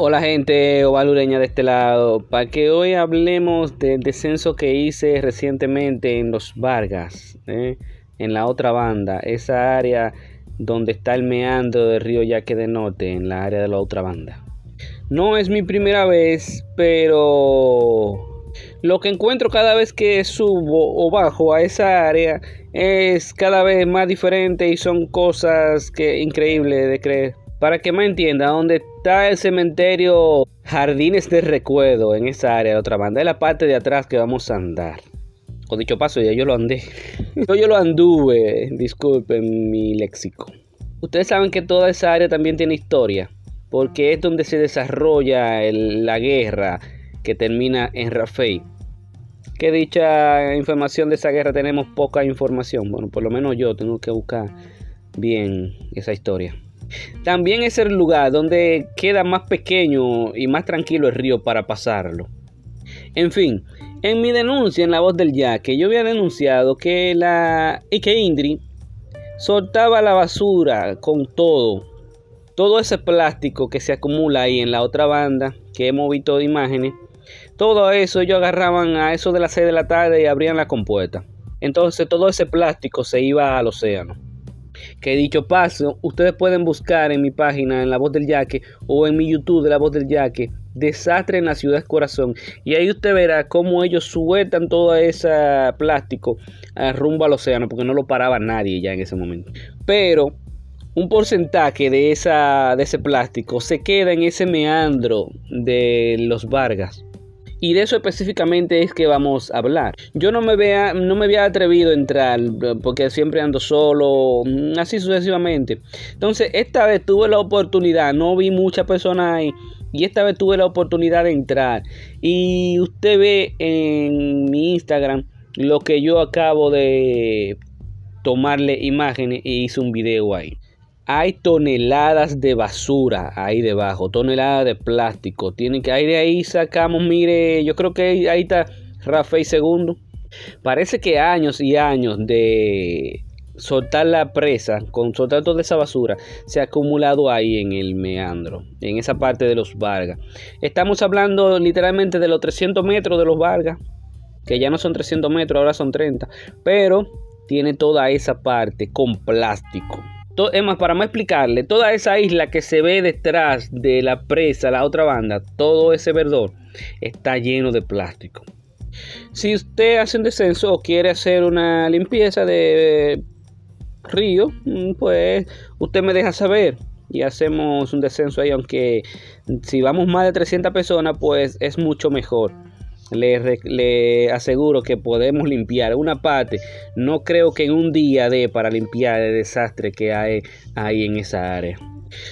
Hola gente ovalureña de este lado, para que hoy hablemos del descenso que hice recientemente en los Vargas, ¿eh? en la otra banda, esa área donde está el meandro del río Yaque de Norte, en la área de la otra banda. No es mi primera vez, pero lo que encuentro cada vez que subo o bajo a esa área es cada vez más diferente y son cosas que increíbles de creer. Para que me entienda, donde está el cementerio Jardines de Recuerdo en esa área de otra banda, es la parte de atrás que vamos a andar. Con dicho paso, ya yo lo andé. yo, lo anduve, disculpen mi léxico. Ustedes saben que toda esa área también tiene historia, porque es donde se desarrolla la guerra que termina en Rafael. Que dicha información de esa guerra tenemos poca información. Bueno, por lo menos yo tengo que buscar bien esa historia. También es el lugar donde queda más pequeño y más tranquilo el río para pasarlo. En fin, en mi denuncia en la voz del yaque, yo había denunciado que la y que Indri soltaba la basura con todo, todo ese plástico que se acumula ahí en la otra banda, que hemos visto de imágenes, todo eso ellos agarraban a eso de las 6 de la tarde y abrían la compuerta. Entonces todo ese plástico se iba al océano. Que dicho paso, ustedes pueden buscar en mi página, en La Voz del Yaque, o en mi YouTube de La Voz del Yaque, Desastre en la Ciudad Corazón. Y ahí usted verá cómo ellos sueltan todo ese plástico rumbo al océano, porque no lo paraba nadie ya en ese momento. Pero un porcentaje de, esa, de ese plástico se queda en ese meandro de los Vargas. Y de eso específicamente es que vamos a hablar. Yo no me, vea, no me había atrevido a entrar porque siempre ando solo, mm, así sucesivamente. Entonces, esta vez tuve la oportunidad, no vi muchas personas ahí. Y esta vez tuve la oportunidad de entrar. Y usted ve en mi Instagram lo que yo acabo de tomarle imágenes y hice un video ahí hay toneladas de basura ahí debajo, toneladas de plástico. Tienen que ahí de ahí sacamos, mire, yo creo que ahí está Rafael segundo. Parece que años y años de soltar la presa, con soltar toda esa basura, se ha acumulado ahí en el meandro, en esa parte de los Vargas. Estamos hablando literalmente de los 300 metros de los Vargas, que ya no son 300 metros, ahora son 30, pero tiene toda esa parte con plástico es más, para más explicarle, toda esa isla que se ve detrás de la presa, la otra banda, todo ese verdor está lleno de plástico. Si usted hace un descenso o quiere hacer una limpieza de río, mm, pues usted me deja saber y hacemos un descenso ahí, aunque si vamos más de 300 personas, pues es mucho mejor le, aseguro que podemos limpiar una parte. No creo que en un día dé para limpiar el desastre que hay ahí en esa área.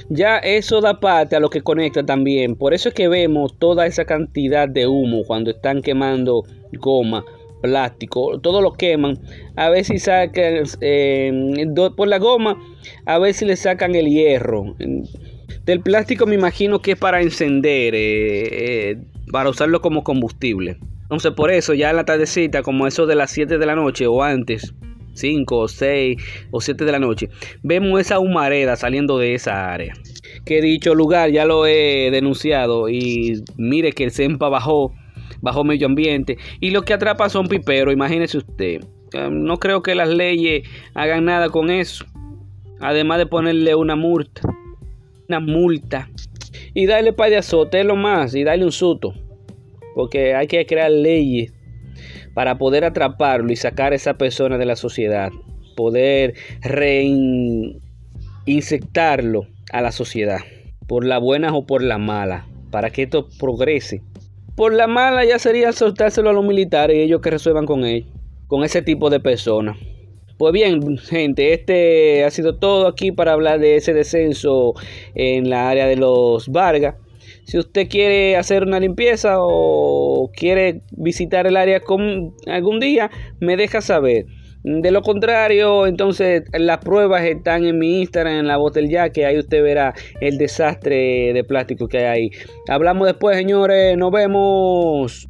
Ya eso da parte a lo que conecta también. Por eso es que vemos toda esa cantidad de humo cuando están quemando goma, plástico, todo lo queman. A ver si sacan eh, por la goma, a ver si le sacan el hierro. Del plástico me imagino que es para encender. Eh, eh, para usarlo como combustible. Entonces por eso ya en la tardecita, como eso de las 7 de la noche o antes, 5 o 6 o 7 de la noche, vemos esa humareda saliendo de esa área. Que dicho lugar ya lo he denunciado y mire que el CEMPA bajó, bajó medio ambiente y lo que atrapa son piperos, imagínese usted. Eh, no creo que las leyes hagan nada con eso. Además de ponerle una multa. Una multa y darle par de azote lo más y darle un susto. Porque hay que crear leyes para poder atraparlo y sacar a esa persona de la sociedad. Poder reinsectarlo a la sociedad. Por la buena o por la mala. Para que esto progrese. Por la mala ya sería soltárselo a los militares y ellos que resuelvan con él. Con ese tipo de personas. Pues bien, gente, este ha sido todo aquí para hablar de ese descenso en la área de los Vargas. Si usted quiere hacer una limpieza o quiere visitar el área con algún día, me deja saber. De lo contrario, entonces las pruebas están en mi Instagram, en la botella, que ahí usted verá el desastre de plástico que hay ahí. Hablamos después, señores. Nos vemos.